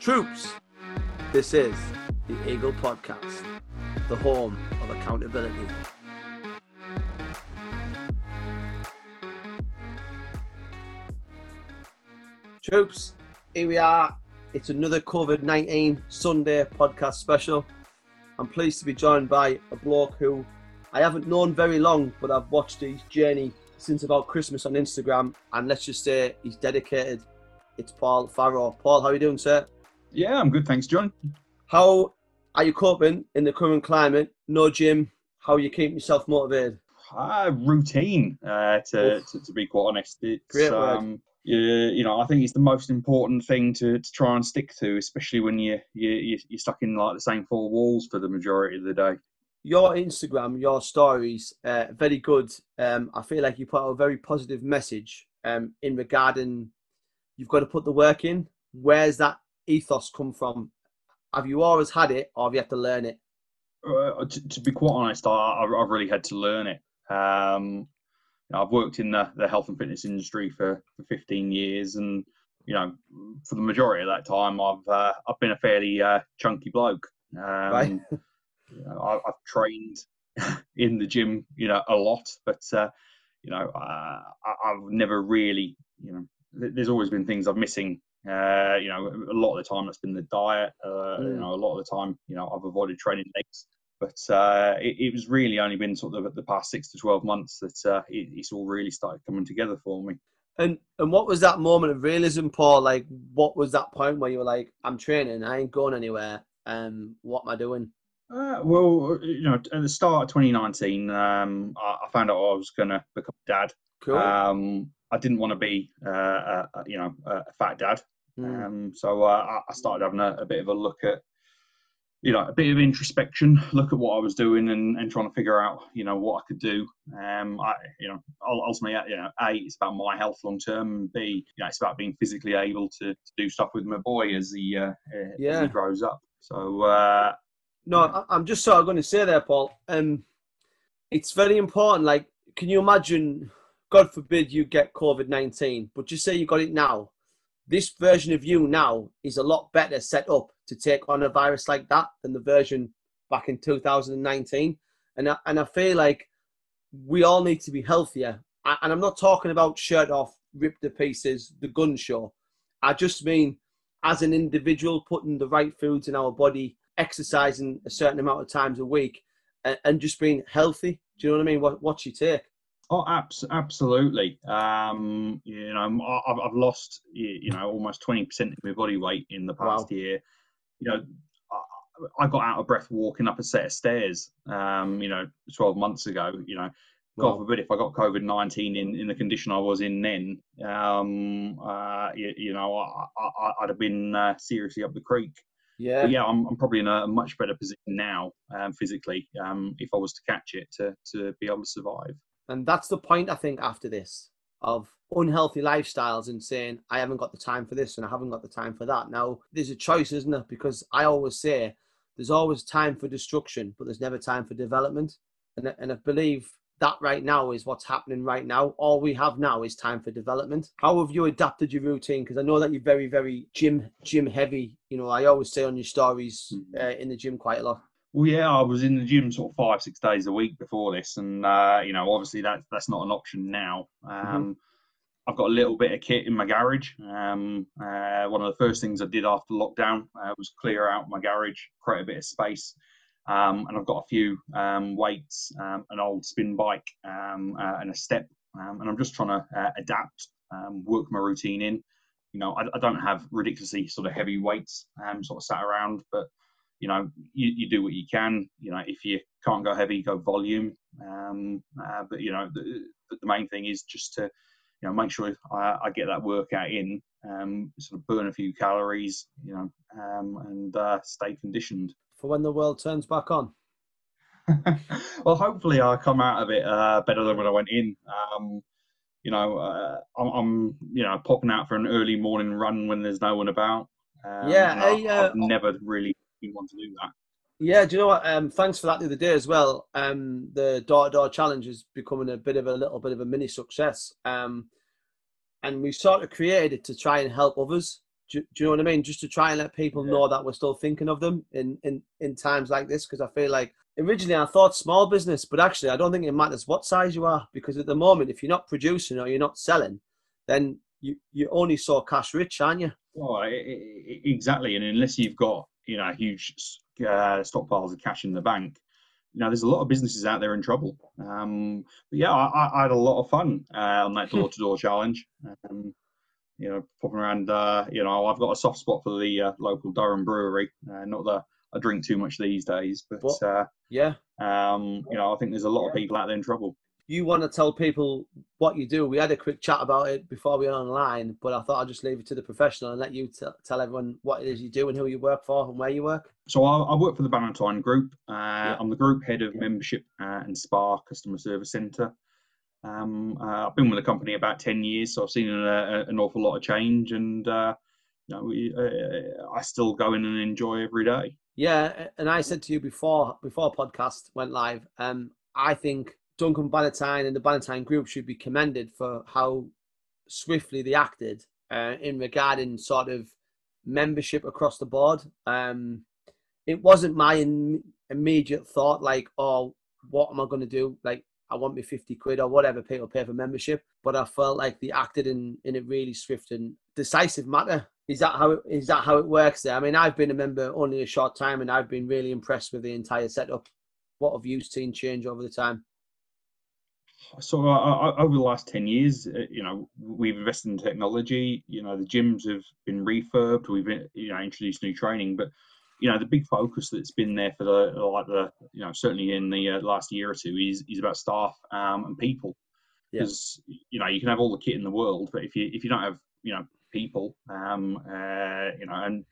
Troops, this is the Eagle Podcast, the home of accountability. Troops, here we are. It's another COVID 19 Sunday podcast special. I'm pleased to be joined by a bloke who I haven't known very long, but I've watched his journey since about Christmas on Instagram, and let's just say he's dedicated. It's Paul Farrow. Paul, how are you doing, sir? Yeah, I'm good, thanks, John. How are you coping in the current climate? No gym. How are you keeping yourself motivated? Uh, routine, uh, to, to, to be quite honest. It's, Great word. um, you, you know, I think it's the most important thing to, to try and stick to, especially when you, you you- you're stuck in like the same four walls for the majority of the day. Your Instagram, your stories, uh, very good. Um, I feel like you put out a very positive message um, in regarding you've got to put the work in. Where's that ethos come from? Have you always had it, or have you had to learn it? Uh, to, to be quite honest, I, I- I've really had to learn it. Um, you know, I've worked in the, the health and fitness industry for, for 15 years, and you know, for the majority of that time, I've uh, I've been a fairly uh, chunky bloke. Um, Right. you know, I, I've trained in the gym, you know, a lot, but uh, you know, uh, I, I've never really, you know, th- there's always been things I'm missing. Uh, you know, a lot of the time that's been the diet. Uh, You Mm. know, a lot of the time, you know, I've avoided training legs. But uh, it, it was really only been sort of the past six to twelve months that uh, it, it's all really started coming together for me. And and what was that moment of realism, Paul? Like, what was that point where you were like, "I'm training, I ain't going anywhere. Um, what am I doing?" Uh, well, you know, at the start of 2019, um, I, I found out I was going to become a dad. Cool. Um, I didn't want to be, uh, a, you know, a fat dad. Mm. Um, so uh, I- started having a, a bit of a look at, you know, a bit of introspection, look at what I was doing, and, and trying to figure out, you know, what I could do. Um, I, you know, ultimately, uh, you know, a it's about my health long term, b, you know, it's about being physically able to, to do stuff with my boy as he uh, uh, as he grows up. So uh, No, I'm just sort of going to say there, Paul. Um, it's very important. Like, can you imagine? God forbid you get COVID nineteen, but just say you got it now. This version of you now is a lot better set up to take on a virus like that than the version back in 2019. And I, and I feel like we all need to be healthier. And I'm not talking about shirt off, ripped to pieces, the gun show. I just mean as an individual, putting the right foods in our body, exercising a certain amount of times a week, and, and just being healthy. Do you know what I mean? What, what's your take? Oh, abs- absolutely. Um, you know, I- I've, I've lost, you know, almost 20% of my body weight in the past Wow. year. You know, I, I got out of breath walking up a set of stairs, um, you know, 12 months ago. You know, God Wow. forbid if I got COVID 19 in, in the condition I was in then, um, uh, you, you know, I, I, I'd have been uh, seriously up the creek. Yeah. But yeah, I'm, I'm probably in a much better position now, um, physically, um, if I was to catch it to, to be able to survive. And that's the point, I think, after this of unhealthy lifestyles and saying, I haven't got the time for this and I haven't got the time for that. Now, there's a choice, isn't there? Because I always say there's always time for destruction, but there's never time for development. And, I- and I believe that right now is what's happening right now. All we have now is time for development. How have you adapted your routine? Because I know that you're very, very gym gym heavy. You know, I always say on your stories Mhm. uh, in the gym quite a lot. Well, yeah, I was in the gym sort of five, six days a week before this, and uh, you know, obviously that that's not an option now. Um, I've got a little bit of kit in my garage. Um, uh, one of the first things I did after lockdown uh, was clear out my garage, create a bit of space, um, and I've got a few um, weights, um, an old spin bike, um, uh, and a step, um, and I'm just trying to uh, adapt, um, work my routine in. You know, I, I don't have ridiculously sort of heavy weights, um, sort of sat around, but you know, you, you do what you can. You know, if you can't go heavy, go volume. Um, uh, but you know, the, the main thing is just to, you know, make sure I, I get that workout in, um, sort of burn a few calories, you know, um, and uh, stay conditioned. For when the world turns back on. well, hopefully, I come out of it uh, better than when I went in. Um, you know, uh, I'm, I'm, you know, popping out for an early morning run when there's no one about. Um, Yeah, I, I, uh, have never really been one to do that. Yeah, do you know what? Um, thanks for that the other day as well. Um, the door to door challenge is becoming a bit of a little bit of a mini success. Um, and we sort of created it to try and help others. Do, do, you know what I mean? Just to try and let people Yeah. know that we're still thinking of them in in in times like this. Because I feel like originally I thought small business, but actually I don't think it matters what size you are. Because at the moment, if you're not producing or you're not selling, then you you only saw cash rich, aren't you? Well, i- i- i- exactly, and unless you've got you know huge uh, stockpiles of cash in the bank, you know there's a lot of businesses out there in trouble. Um, but yeah, I, I- had a lot of fun uh, on that door-to-door challenge. Um, you know, popping around. Uh, you know, I've got a soft spot for the uh, local Durham brewery. Uh, not that I drink too much these days, but uh, Yeah. um, you know, I think there's a lot of people out there in trouble. You want to tell people what you do. We had a quick chat about it before we went online, but I thought I'd just leave it to the professional and let you t- tell everyone what it is you do and who you work for and where you work. So I, I work for the Bannatyne Group. Uh, I'm the group head of membership uh, and Spa Customer Service Centre. Um, uh, I've been with the company about ten years, so I've seen a, a, an awful lot of change, and uh, you know, we, uh, I still go in and enjoy every day. Yeah, and I said to you before before podcast went live, um, I think Duncan Bannatyne and the Bannatyne Group should be commended for how swiftly they acted uh, in regarding sort of membership across the board. Um, it wasn't my Im- immediate thought like, oh, what am I going to do? Like, I want me 50 quid or whatever people pay for membership. But I felt like they acted in, in a really swift and decisive manner. Is that how it, is that how it works there? I mean, I've been a member only a short time and I've been really impressed with the entire setup. What have you seen change over the time? So uh, over the last ten years, uh, you know, we've invested in technology. You know, the gyms have been refurbed. We've uh, you know introduced new training, but you know the big focus that's been there for the like the you know certainly in the uh, last year or two is is about staff um, and people Yeah. because you know you can have all the kit in the world, but if you if you don't have you know people, um, uh, you know, and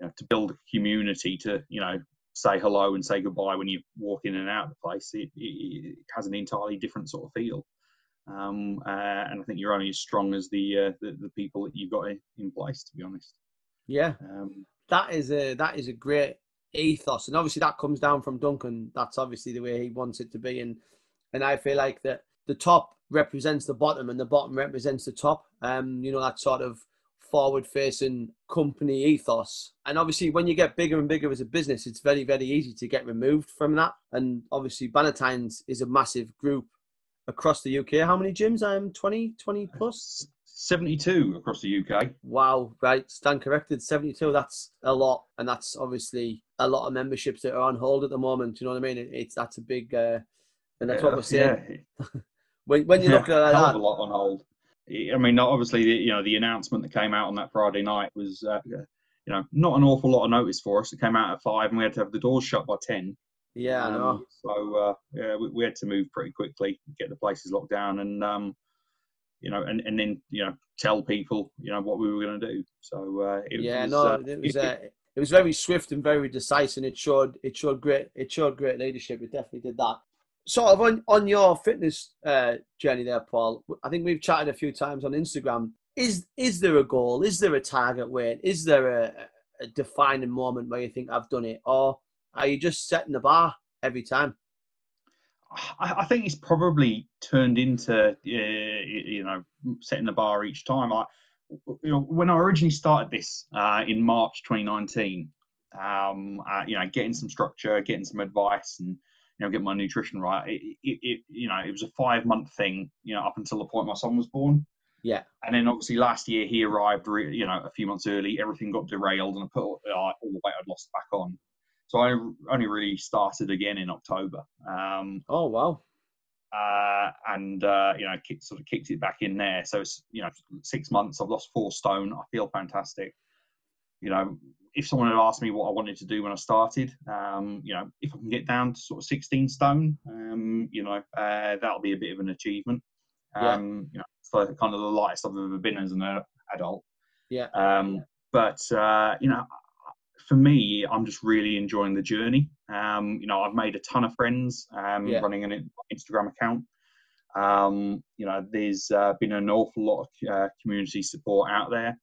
you know, to build a community to you know say hello and say goodbye when you walk in and out of the place, it, it, it has an entirely different sort of feel. Um, uh, and I think you're only as strong as the, uh, the the people that you've got in, place. To be honest, Yeah, um, that is a that is a great ethos, and obviously that comes down from Duncan. That's obviously the way he wants it to be, and and I feel like that the top represents the bottom, and the bottom represents the top. Um, you know that sort of forward-facing company ethos, and obviously when you get bigger and bigger as a business, it's very very easy to get removed from that. And obviously, Bannatynes is a massive group across the UK. How many gyms? I'm 20, 20 plus. 72 across the UK. Wow, right, stand corrected. 72, that's a lot. And that's obviously a lot of memberships that are on hold at the moment. You know what I mean? It, it's That's a big, uh, and that's what we're saying. Yeah, When, when you look at like that, a lot on hold. I mean, obviously, the, you know, the announcement that came out on that Friday night was, uh, you know, not an awful lot of notice for us. It came out at five, and we had to have the doors shut by ten. yeah, Um, so uh, yeah, we, we had to move pretty quickly, get the places locked down, and um, you know, and, and then you know, tell people you know what we were going to do. So uh, it yeah, was, no, uh, it was uh, it was very swift and very decisive, it showed it showed great it showed great leadership. It definitely did that. Sort of on on your fitness uh, journey there, Paul. I think we've chatted a few times on Instagram. Is is there a goal? Is there a target weight? Is there a, a defining moment where you think I've done it, or are you just setting the bar every time? I, think it's probably turned into uh, you know setting the bar each time. I you know when I originally started this uh, in March 2019, um, uh, you know getting some structure, getting some advice, and you know get my nutrition right. It, it, it you know it was a five month thing. You know up until the point my son was born. Yeah. And then obviously last year he arrived, re- you know, a few months early. Everything got derailed, and I put all, uh, all the weight I'd lost back on. So I only really started again in October. Um, Oh wow. uh, and uh, you know, kick, sort of kicked it back in there. So it's you know, six months. I've lost four stone. I feel fantastic. You know, if someone had asked me what I wanted to do when I started, um, you know, if I can get down to sort of 16 stone, um, you know, uh, that'll be a bit of an achievement. Yeah. Um, you know, it's the, kind of the lightest I've ever been as an adult. Yeah. Um, but uh, you know, for me, I'm just really enjoying the journey. Um, you know, I've made a ton of friends um, Yeah. running an Instagram account. Um, you know, there's uh, been an awful lot of uh, community support out there.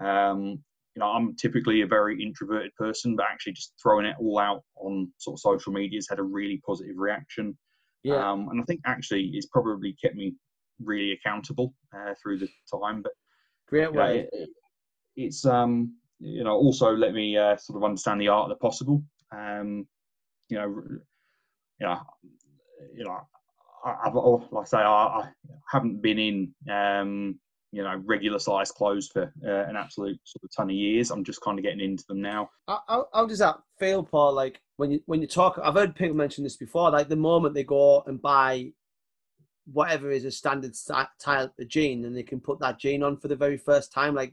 Um, you know, I'm typically a very introverted person, but actually just throwing it all out on sort of social media has had a really positive reaction. Yeah. Um, and I think actually it's probably kept me really accountable uh, through the time. But Great you know, way. it- it's um, you know also let me uh, sort of understand the art of the possible. Um, you know, you know, you know, I, have like I say, I, I, haven't been in um, you know regular size clothes for uh, an absolute sort of ton of years. I'm just kind of getting into them now. How, how does that feel, Paul? Like when you when you talk, I've heard people mention this before. Like the moment they go and buy whatever is a standard type of jean, and they can put that jean on for the very first time, like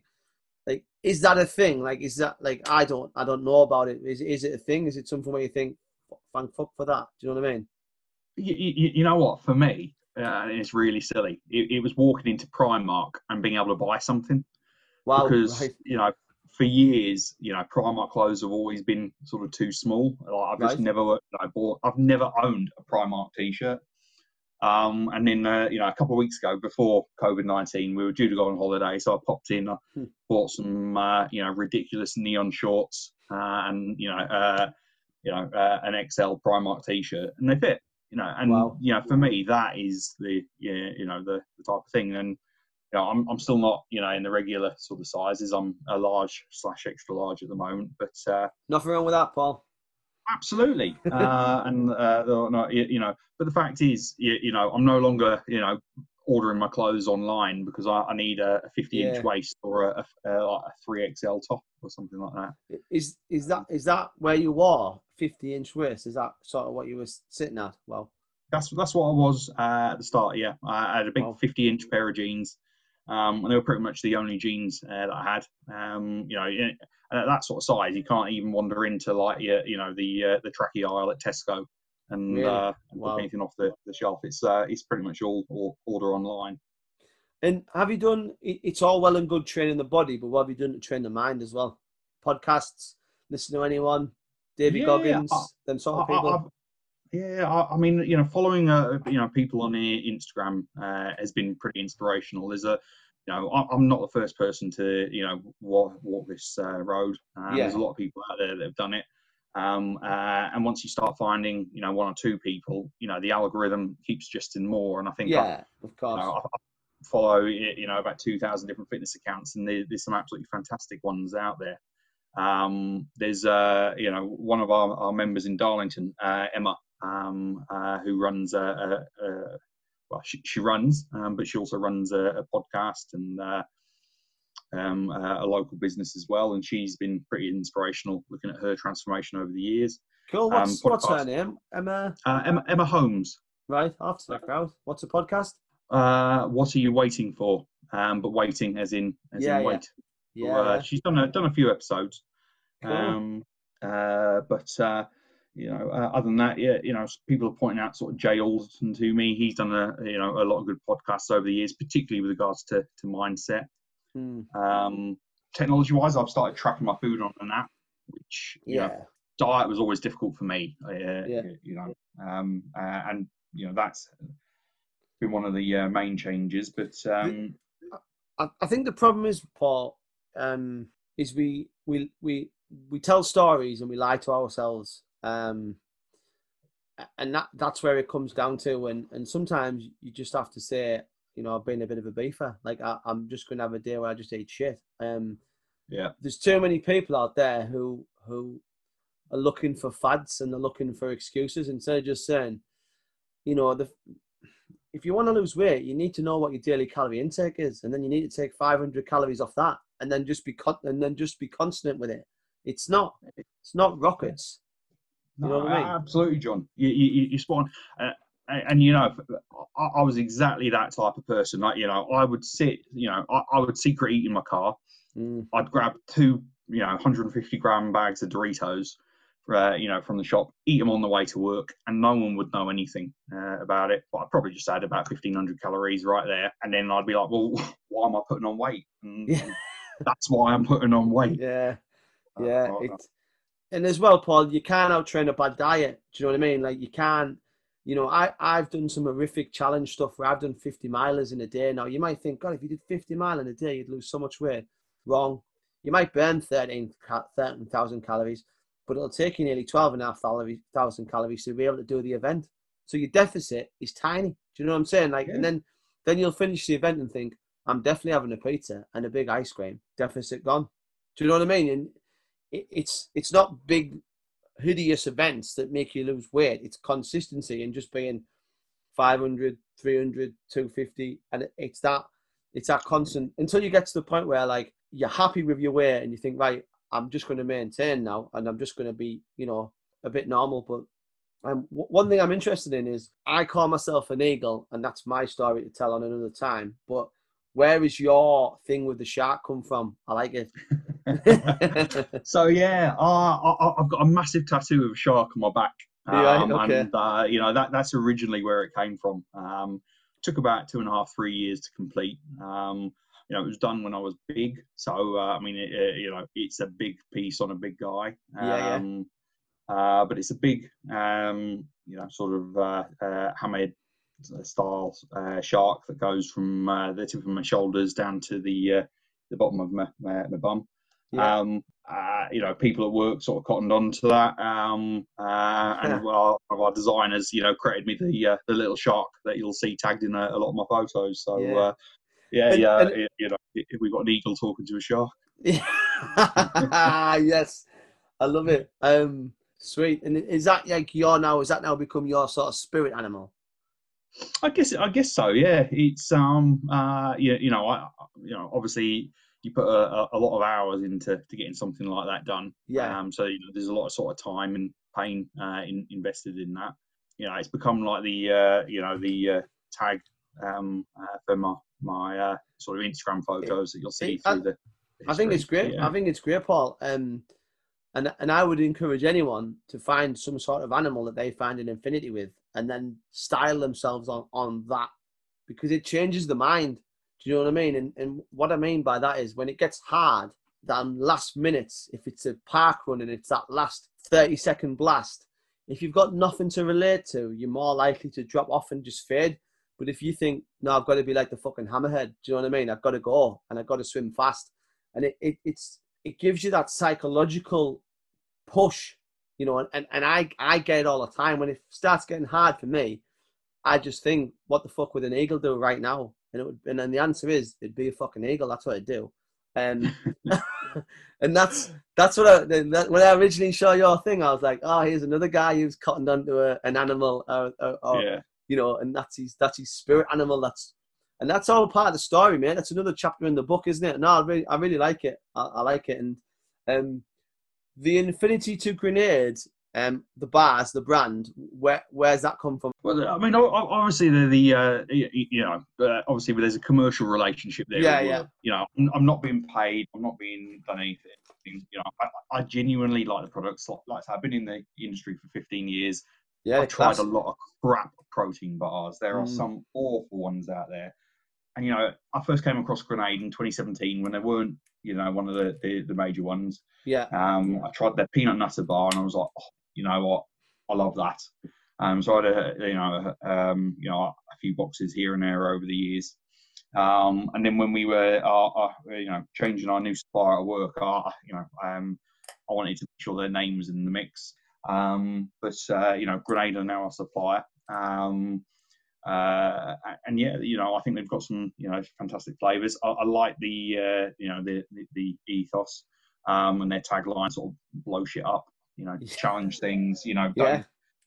like is that a thing? Like is that like I don't I don't know about it. Is is it a thing? Is it something where you think thank fuck for that? Do you know what I mean? You, you, you know what? For me, uh, and it's really silly. It, it, was walking into Primark and being able to buy something. Wow, because right. you know, for years, you know, Primark clothes have always been sort of too small. Like, I've just never, I bought, I've never owned a Primark t-shirt. Um, and then, uh, you know, a couple of weeks ago, before COVID nineteen, we were due to go on holiday, so I popped in, I hmm. bought some, uh, you know, ridiculous neon shorts uh, and you know, uh, you know, uh, an XL Primark t-shirt, and they fit you know, and wow. you know, for me, that is the yeah, you know, the, the type of thing. And you know, I'm I'm still not you know in the regular sort of sizes. I'm a large slash extra large at the moment, but uh, nothing wrong with that, Paul. Absolutely, uh, and uh, no, you know, but the fact is, you, you, know, I'm no longer you know ordering my clothes online because I, I need a 50 yeah. inch waist or a, a, a, 3XL top or something like that. Is is that is that where you are 50 inch waist. Is that sort of what you were sitting at? Well, that's that's what I was uh, at the start. Yeah, I had a big 50 inch pair of jeans, um, and they were pretty much the only jeans uh, that I had. Um, you know, at that sort of size, you can't even wander into like you know the uh, the tracky aisle at Tesco and, really? uh, and wow. anything off the, the shelf. It's uh, it's pretty much all, all order online. And have you done? It's all well and good training the body, but what have you done to train the mind as well? Podcasts, listen to anyone, Davy yeah, Goggins, I, them sort of people. I, yeah, I, I, mean, you know, following uh, you know people on Instagram uh, has been pretty inspirational. There's a, you know, I, am not the first person to you know walk, walk this uh, road. Uh, yeah. There's a lot of people out there that have done it. Um, uh, and once you start finding, you know, one or two people, you know, the algorithm keeps suggesting more. And I think, yeah, I, of course. You know, I, follow, you know, about 2,000 different fitness accounts, and there's some absolutely fantastic ones out there. Um, there's uh, you know one of our, our members in Darlington, uh, Emma, um, uh, who runs a, a, a well, she, she runs, um, but she also runs a, a podcast and uh, um, a local business as well. And she's been pretty inspirational looking at her transformation over the years. Cool. What's, um, what's her name? Emma? Uh, Emma? Emma Holmes. Right. After that crowd. What's a podcast? Uh, what are you waiting for? Um, but waiting as in as yeah, in wait. Yeah. Uh, she's done a done a few episodes. Cool. Um, uh, but uh, you know, uh, other than that, yeah, you know, people are pointing out sort of Jay Alderton to me. He's done a you know a lot of good podcasts over the years, particularly with regards to to mindset. Mm. Um, technology wise, I've started tracking my food on an app, which yeah. Know, diet was always difficult for me. Uh, yeah. You know, um, uh, and you know that's been one of the uh, main changes. But um, I, I think the problem is, Paul, um, is we we we we tell stories and we lie to ourselves. Um, and that that's where it comes down to. And and sometimes you just have to say, you know, I've been a bit of a beefer. Like I, am just going to have a day where I just eat shit. Um, yeah. There's too many people out there who who are looking for fads and they're looking for excuses instead of just saying, you know, the if you want to lose weight, you need to know what your daily calorie intake is, and then you need to take 500 calories off that, and then just be con- and then just be constant with it. It's not it's not rockets. You know no, I mean? Absolutely, John. You you, you spawn. Uh, and you know, I, I, was exactly that type of person. Like you know, I would sit, you know, I, I would secret eat in my car. Mm. I'd grab two, you know, 150 gram bags of Doritos, uh, you know, from the shop, eat them on the way to work, and no one would know anything uh, about it. But I'd probably just add about 1500 calories right there, and then I'd be like, well, why am I putting on weight? And, yeah. That's why I'm putting on weight. Yeah, yeah. Uh, it, and as well, Paul, you can't out train a bad diet. Do you know what I mean? Like you can't. You know, I I've done some horrific challenge stuff where I've done 50 milers in a day. Now you might think, God, if you did 50 mile in a day, you'd lose so much weight. Wrong. You might burn 13,000 calories, but it'll take you nearly 12,500 calories to be able to do the event. So your deficit is tiny. Do you know what I'm saying? Like, yeah. and then then you'll finish the event and think, I'm definitely having a pizza and a big ice cream. Deficit gone. Do you know what I mean? And it, it's it's not big, hideous events that make you lose weight. It's consistency and just being 500, 300, 250, and it, it's that it's that constant until you get to the point where like you're happy with your weight and you think right, I'm just going to maintain now and I'm just going to be you know a bit normal, but um, one thing I'm interested in is I call myself an eagle, and that's my story to tell on another time. But where is your thing with the shark come from? I like it. so yeah, uh, I, have got a massive tattoo of a shark on my back, um, yeah, okay. and uh, you know that that's originally where it came from. Um, took about two and a half, three years to complete. Um, you know, it was done when I was big, so uh, I mean, it, it, you know, it's a big piece on a big guy. yeah, yeah. Um, uh, but it's a big, um, you know, sort of uh, uh, hammerhead style uh, shark that goes from uh, the tip of my shoulders down to the uh, the bottom of my, my, my bum. Yeah. Um, you know, people at work sort of cottoned on to that, um, and well, one of our designers, you know, created me the the little shark that you'll see tagged in a, a lot of my photos. So. Yeah. Yeah, and, yeah, and, you know, we've got an eagle talking to a shark. yes, I love it. Um, Sweet. And is that like your now? Is that now become your sort of spirit animal? I guess I guess so. Yeah, it's um uh you, you know I you know obviously you put a, a lot of hours into to getting something like that done. Yeah. Um. So you know there's a lot of sort of time and pain uh, in, invested in that. You know it's become like the uh you know the uh, tag um uh, for my my uh, sort of Instagram photos that you'll see it, through I, the. I think it's great. Yeah. I think it's great, Paul. Um and and I would encourage anyone to find some sort of animal that they find an infinity with, and then style themselves on on that, because it changes the mind. Do you know what I mean? And and what I mean by that is when it gets hard, that last minutes, if it's a park run and it's that last thirty second blast, if you've got nothing to relate to, you're more likely to drop off and just fade. But if you think, no, I've got to be like the fucking hammerhead, do you know what I mean? I've got to go and I've got to swim fast. And it, it it's it gives you that psychological push, you know, and, and I, I get it all the time. When it starts getting hard for me, I just think, what the fuck would an eagle do right now? And it would, and then the answer is, it'd be a fucking eagle. That's what it'd do. Um, and that's that's what I that, when I originally saw your thing, I was like, oh, here's another guy who's cottoned onto a, an animal, or, or, or yeah. you know, and that's his that's his spirit animal. That's and that's all part of the story, man. That's another chapter in the book, isn't it? No, I really, I really like it. I, I like it, and um, the Infinity to grenade, um, the bars, the brand, where where's that come from? Well, I mean, obviously the the uh, you know, uh, obviously there's a commercial relationship there. Yeah, yeah. You know, I'm not being paid. I'm not being done anything. You know, I, I genuinely like the products. Like, like I said, I've been in the industry for 15 years. Yeah, I've tried a lot of crap protein bars. There are mm. some awful ones out there. And you know, I first came across Grenade in 2017 when they weren't, you know, one of the the, the major ones. Yeah. Um, I tried their peanut nutter bar, and I was like, oh, you know what, I love that. Um, so I had a, you know, um, you know, a few boxes here and there over the years. Um, and then when we were, uh, uh, you know, changing our new supplier at work, uh, you know, um, I wanted to make sure their names in the mix. Um, but uh, you know, Grenade are now our supplier. Um, uh, and yeah, you know, I think they've got some, you know, fantastic flavors. I, I like the, uh, you know, the, the, the ethos um, and their tagline sort of blow shit up, you know, challenge things, you know, yeah.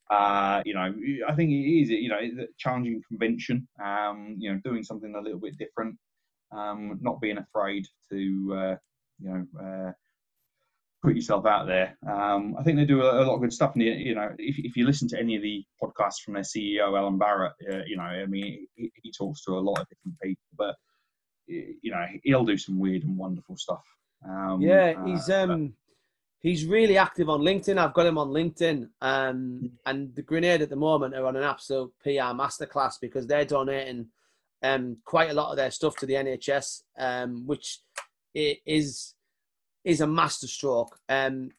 Uh, you know, I think it is, you know, challenging convention, um, you know, doing something a little bit different, um, not being afraid to, uh, you know, uh, put yourself out there. Um, I think they do a, a, lot of good stuff. And you know, if, if you listen to any of the podcasts from their CEO Alan Barratt, uh, you know, I mean, he, he, talks to a lot of different people, but you know, he'll do some weird and wonderful stuff. Um, yeah, uh, he's uh, um, he's really active on LinkedIn. I've got him on LinkedIn, um, and the Grenade at the moment are on an absolute PR masterclass because they're donating um quite a lot of their stuff to the NHS, um, which is is a masterstroke. Um,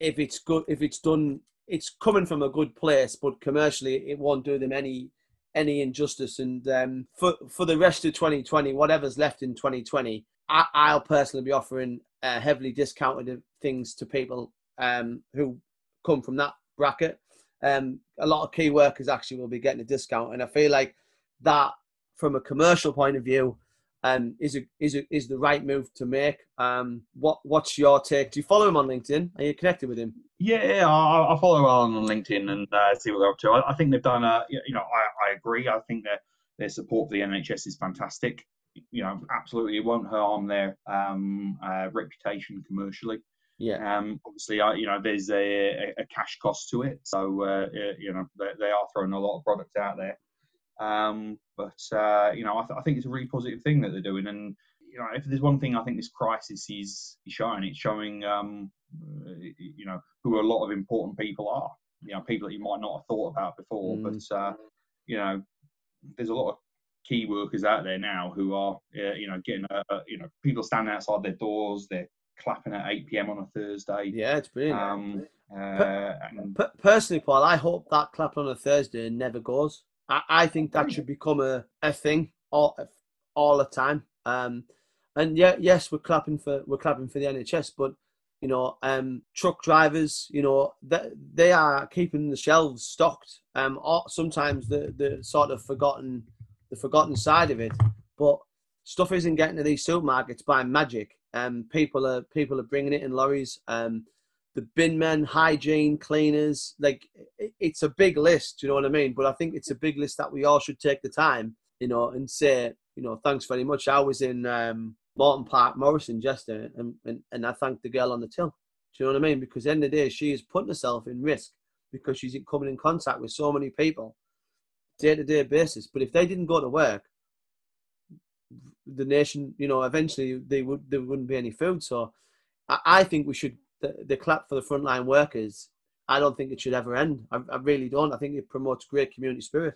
if it's good, if it's done, it's coming from a good place, but commercially it won't do them any any injustice. And um, for for the rest of 2020, whatever's left in 2020, I, will personally be offering uh, heavily discounted things to people um, who come from that bracket. Um, a lot of key workers actually will be getting a discount, and I feel like that from a commercial point of view um, is a, is a, is the right move to make. Um, what what's your take? Do you follow him on LinkedIn? Are you connected with him? Yeah, I, I follow Alan on LinkedIn and uh, see what they're up to. I, I, think they've done a, you know, I, I agree. I think that their support for the NHS is fantastic. You know, absolutely, it won't harm their um, uh, reputation commercially. Yeah. Um, obviously, I, you know, there's a, a, cash cost to it, so uh, you know they, they, are throwing a lot of products out there. Um, but uh, you know, I, th- I, think it's a really positive thing that they're doing, and you know, if there's one thing I think this crisis is, is showing, it's showing um, you know who a lot of important people are. You know, people that you might not have thought about before, mm. but uh, you know, there's a lot of key workers out there now who are, uh, you know, getting, uh, you know, people standing outside their doors, they're clapping at 8 p.m. on a Thursday. Yeah, it's brilliant. Um, uh, and... personally, Paul, I hope that clap on a Thursday never goes. I, I think that should become a, a thing all all the time. Um, and yeah, yes, we're clapping for we're clapping for the NHS, but you know, um, truck drivers, you know, they, they are keeping the shelves stocked. Um, sometimes the the sort of forgotten the forgotten side of it, but stuff isn't getting to these supermarkets by magic. Um, people are people are bringing it in lorries. Um, the bin men, hygiene, cleaners, like it's a big list. You know what I mean? But I think it's a big list that we all should take the time, you know, and say, you know, thanks very much. I was in um, Morton Park, Morrison, yesterday, and, and and I thanked the girl on the till. Do you know what I mean? Because end of the day, she is putting herself in risk because she's coming in contact with so many people day to day basis. But if they didn't go to work, the nation, you know, eventually they would there wouldn't be any food. So I think we should the, the, clap for the frontline workers. I don't think it should ever end. I, I really don't. I think it promotes great community spirit.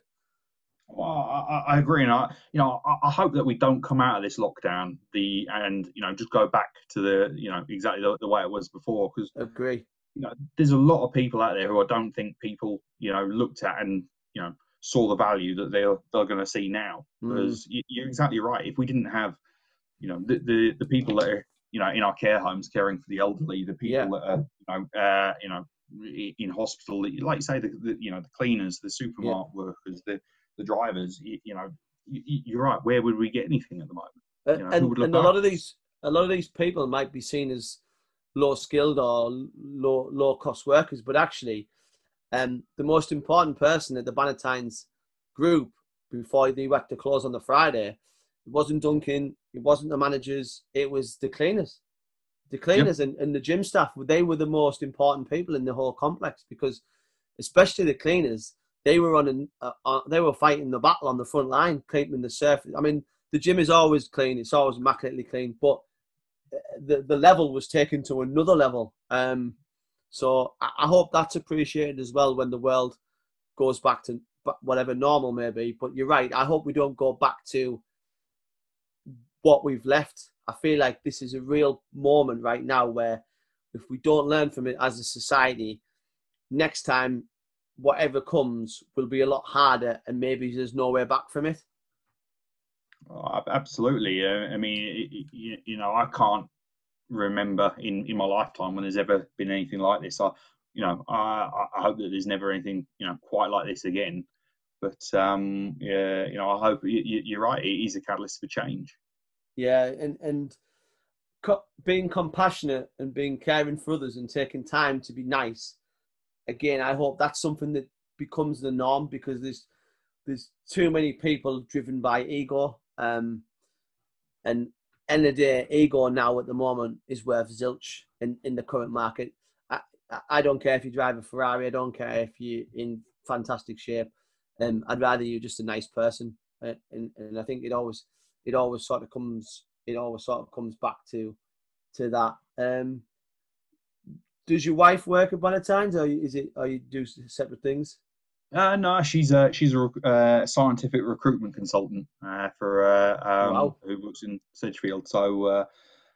Well, I, I, agree, and I, you know, I, I, hope that we don't come out of this lockdown the and you know just go back to the you know exactly the, the way it was before. Because agree, you know, there's a lot of people out there who I don't think people you know looked at and you know saw the value that they're they're going to see now. Mm. Because you're exactly right. If we didn't have, you know, the, the, the people that are you know in our care homes caring for the elderly, the people yeah. that are you know uh, you know in hospital, like you say, the, the you know the cleaners, the supermarket yeah. workers, the the drivers, you, you know, you, are right. Where would we get anything at the moment? Uh, you know, and, and a lot of these a lot of these people might be seen as low skilled or low low cost workers, but actually um, the most important person at the Bannatynes group before they went to close on the Friday, it wasn't Duncan, it wasn't the managers, it was the cleaners. The cleaners yep. and, and the gym staff, they were the most important people in the whole complex because, especially the cleaners, they were on, an, uh, uh, they were fighting the battle on the front line, cleaning the surface. I mean, the gym is always clean; it's always immaculately clean, but uh, the the level was taken to another level. Um, so I hope that's appreciated as well when the world goes back to whatever normal may be. But you're right. I hope we don't go back to what we've left. I feel like this is a real moment right now where if we don't learn from it as a society, next time whatever comes will be a lot harder and maybe there's no way back from it. Oh, absolutely. Uh, I mean, you know, I can't remember in, in my lifetime when there's ever been anything like this. I, you know, I, I hope that there's never anything, you know, quite like this again. But um, yeah, you know, I hope you, you're right. It is a catalyst for change. Yeah, and and co- being compassionate and being caring for others and taking time to be nice. Again, I hope that's something that becomes the norm because there's there's too many people driven by ego. Um, and end of day, ego now at the moment is worth zilch in, in the current market. I, I don't care if you drive a Ferrari. I don't care if you're in fantastic shape. Um, I'd rather you're just a nice person, uh, and, and I think it always it always sort of comes it always sort of comes back to to that. Um, does your wife work at Bannatynes, or is it or you do separate things? Uh, no, she's a she's a uh, scientific recruitment consultant uh, for uh, um, wow. who works in Sedgefield. So uh,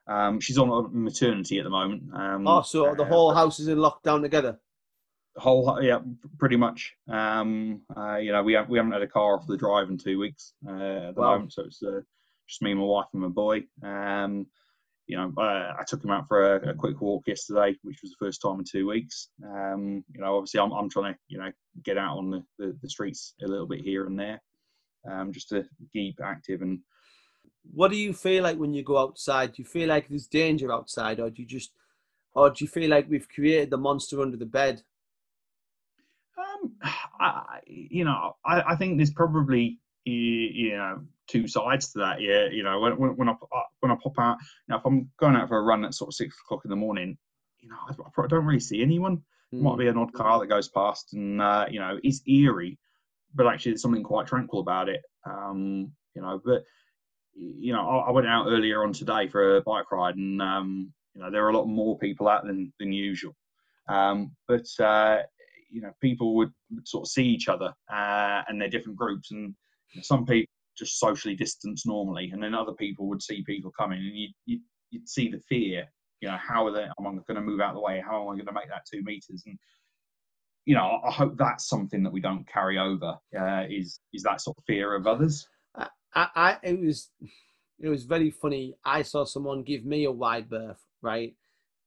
um, she's on maternity at the moment. Um, oh, so the whole house is in lockdown together. Whole yeah, pretty much. Um, you know, we have we haven't had a car off the drive in two weeks at the wow. moment, so it's just me, my wife, and my boy. Um, you know, uh, I took him out for a, a, quick walk yesterday, which was the first time in two weeks. Um, you know, obviously, I'm, I'm trying to, you know, get out on the, the, the streets a little bit here and there, um, just to keep active. And what do you feel like when you go outside? Do you feel like there's danger outside, or do you just, or do you feel like we've created the monster under the bed? I, you know, I, I think there's probably you know two sides to that. Yeah, you know, when when, I when I pop out, you know, if I'm going out for a run at sort of six o'clock in the morning, you know, I, I don't really see anyone. Mm. Might be an odd car that goes past, and uh, you know, it's eerie, but actually, there's something quite tranquil about it. Um, you know, but you know, I, I, went out earlier on today for a bike ride, and um, you know, there are a lot more people out than than usual. Um, but uh, you know, people would, would, sort of see each other, uh, and they're different groups, and some people just socially distance normally, and then other people would see people coming, and you, you you'd see the fear. You know, how are they? Am I going to move out of the way? How am I going to make that two meters? And you know, I hope that's something that we don't carry over. Uh, is is that sort of fear of others? I, I, it was, it was very funny. I saw someone give me a wide berth, right,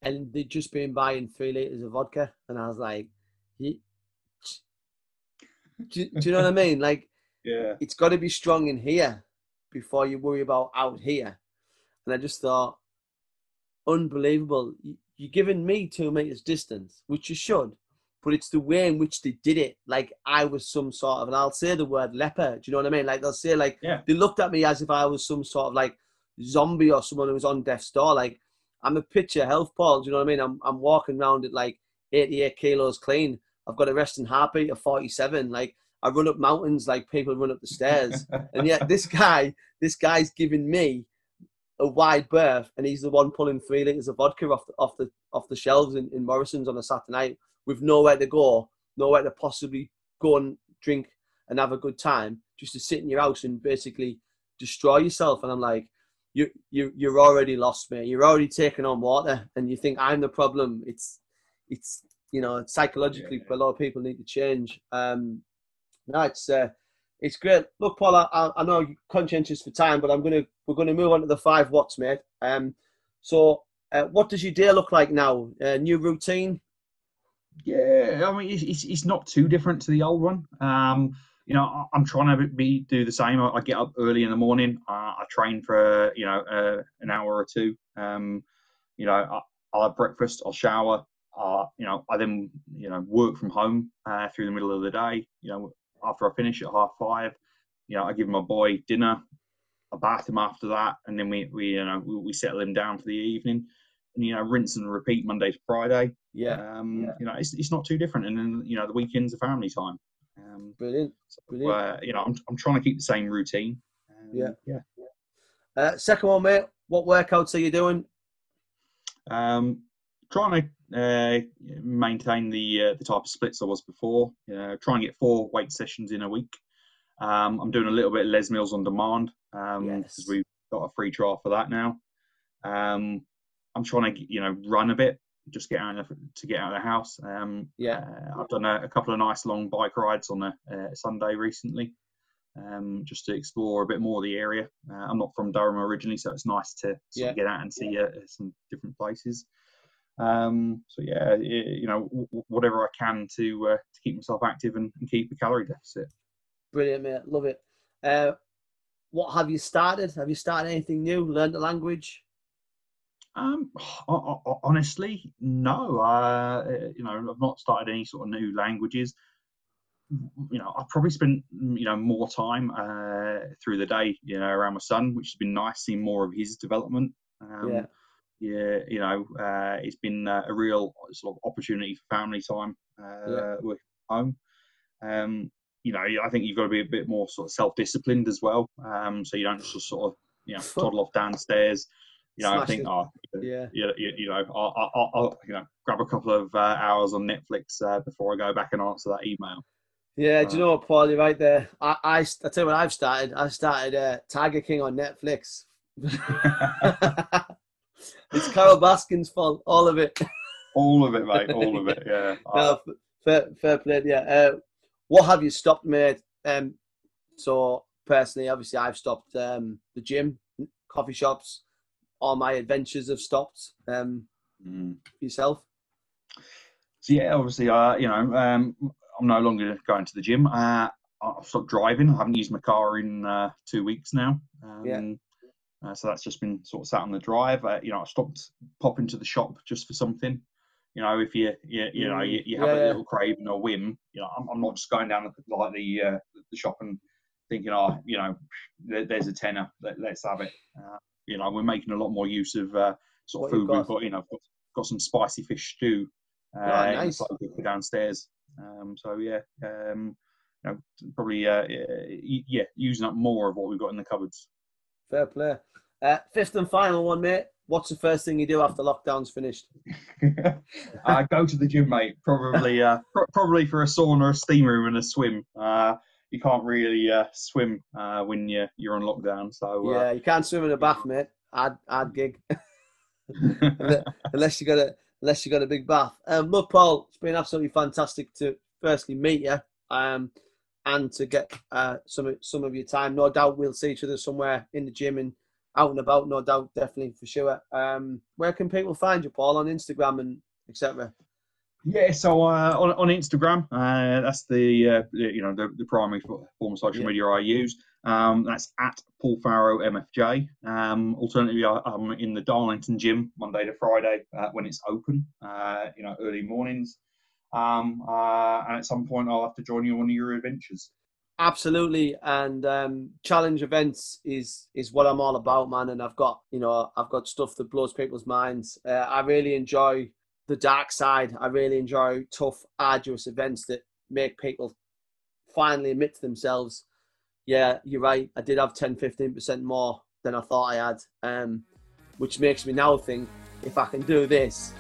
and they'd just been buying three liters of vodka, and I was like, do, do you know what I mean? Like, yeah, it's got to be strong in here before you worry about out here. And I just thought, unbelievable. You're giving me two meters distance, which you should but it's the way in which they did it. Like I was some sort of, and I'll say the word leper. Do you know what I mean? Like they'll say, like yeah. they looked at me as if I was some sort of like zombie or someone who was on death's door. Like I'm a picture health, Paul. Do you know what I mean? I'm I'm walking around at like 88 kilos clean. I've got a resting heartbeat of 47. Like I run up mountains like people run up the stairs. and yet this guy, this guy's giving me a wide berth, and he's the one pulling three liters of vodka off the off the off the shelves in, in Morrison's on a Saturday night with nowhere to go, nowhere to possibly go and drink and have a good time, just to sit in your house and basically destroy yourself. And I'm like, you you you're already lost, mate. You're already taking on water, and you think I'm the problem. It's it's you know psychologically, yeah. a lot of people need to change. Um, no, it's uh, it's great. Look, Paul, I, I know you're conscientious for time, but I'm gonna we're gonna move on to the five watts, mate. Um, so uh, what does your day look like now? Uh, new routine? Yeah, I mean, it's, it's not too different to the old one. Um, you know, I'm trying to be do the same. I, get up early in the morning. Uh, I train for you know uh, an hour or two. Um, you know, I, will have breakfast. I'll shower. Uh, you know, I then you know work from home uh, through the middle of the day. You know, after I finish at half five, you know, I give my boy dinner. I bath him after that, and then we we you know we, we settle him down for the evening and you know, rinse and repeat Monday to Friday. Yeah. Um, yeah. You know, it's, it's not too different. And then, you know, the weekends are family time. Um, Brilliant. So, Brilliant. Uh, you know, I'm, I'm trying to keep the same routine. Um, yeah. Yeah. Uh, second one, mate. What workouts are you doing? Um, trying to uh, maintain the uh, the type of splits I was before. Uh, try and get four weight sessions in a week. Um, I'm doing a little bit of Les Mills on demand because um, yes. we've got a free trial for that now. Um, I'm trying to you know run a bit, just get out of, to get out of the house. Um, yeah, uh, I've done a, a, couple of nice long bike rides on a, a Sunday recently, um, just to explore a bit more of the area. Uh, I'm not from Durham originally, so it's nice to yeah. get out and see uh, some different places. Um, so yeah, it, you know, w- whatever I can to uh, to keep myself active and, and, keep a calorie deficit. Brilliant, mate. Love it. Uh, what have you started? Have you started anything new? Learned the language? Um, honestly, no. Uh, you know, I've not started any sort of new languages. You know, I've probably spent you know more time uh, through the day, you know, around my son, which has been nice seeing more of his development. Um, yeah. Yeah, you know, uh, it's been uh, a real sort of opportunity for family time uh, yeah. with home. Um, you know, I think you've got to be a bit more sort of self-disciplined as well, um, so you don't just sort of you know toddle off downstairs you know, I think, oh, yeah, you, you, you know, I'll, I'll, I'll, you know, grab a couple of uh, hours on Netflix uh, before I go back and answer that email. Yeah, do you know what, Paul? You're right there. I, I, I tell you what, I've started. I started uh, Tiger King on Netflix. it's Carole Baskin's fault, all of it. all of it, mate. All of it. Yeah. no, fair, fair play. Yeah. Uh, what have you stopped, mate? Um, so personally, obviously, I've stopped um, the gym, coffee shops, all my adventures have stopped. Um, mm. Yourself? So yeah, obviously, uh, you know, um, I'm no longer going to the gym. Uh, I've stopped driving. I haven't used my car in uh, two weeks now. Um, yeah. Uh, so that's just been sort of sat on the drive. Uh, you know, I stopped popping to the shop just for something. You know, if you you, you know you, you have Yeah, a little craving or whim, you know, I'm, I'm not just going down the, like the uh, the shop and thinking, oh, you know, there's a tenner, let, let's have it. Uh, you know, we're making a lot more use of uh, sort What of food we've got. got. You know, got, got some spicy fish stew. Uh, Oh, nice. downstairs. Um, so yeah, um, you know, probably uh, yeah, using up more of what we've got in the cupboards. Fair play. Uh, fifth and final one, mate. What's the first thing you do after lockdown's finished? uh, go to the gym, mate. Probably, uh, pro- probably for a sauna, a steam room, and a swim. Uh, you can't really uh, swim uh, when you're you're on lockdown. So Yeah, you can't swim in a bath, mate. I'd, I'd gig. unless you got a unless you got a big bath. Um, look, Paul, it's been absolutely fantastic to firstly meet you, um, and to get uh, some of- some of your time. No doubt we'll see each other somewhere in the gym and out and about. No doubt, definitely for sure. Um, where can people find you, Paul, on Instagram and etc. Yeah, so uh, on, on Instagram, uh, that's the uh, you know the, the primary fo- form of social Yeah. media I use. Um, that's at Paul Farrow MFJ. Um, alternatively, I'm in the Darlington gym Monday to Friday uh, when it's open. Uh, you know, early mornings. Um, uh, and at some point, I'll have to join you on one of your adventures. Absolutely, and um, challenge events is is what I'm all about, man. And I've got you know I've got stuff that blows people's minds. Uh, I really enjoy the dark side. I really enjoy tough, arduous events that make people finally admit to themselves, yeah, you're right. I did have 10, 15 percent more than I thought I had, um, which makes me now think if I can do this,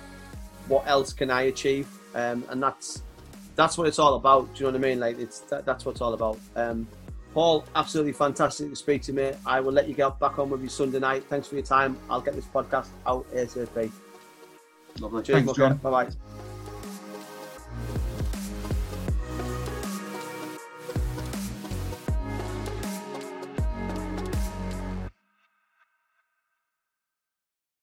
what else can I achieve? Um, and that's that's what it's all about. Do you know what I mean? Like it's that, that's what it's all about. Um, Paul, absolutely fantastic to speak to me. I will let you get back on with you Sunday night. Thanks for your time. I'll get this podcast out ASAP. Lovely. Cheers, Thanks, John. Bye bye.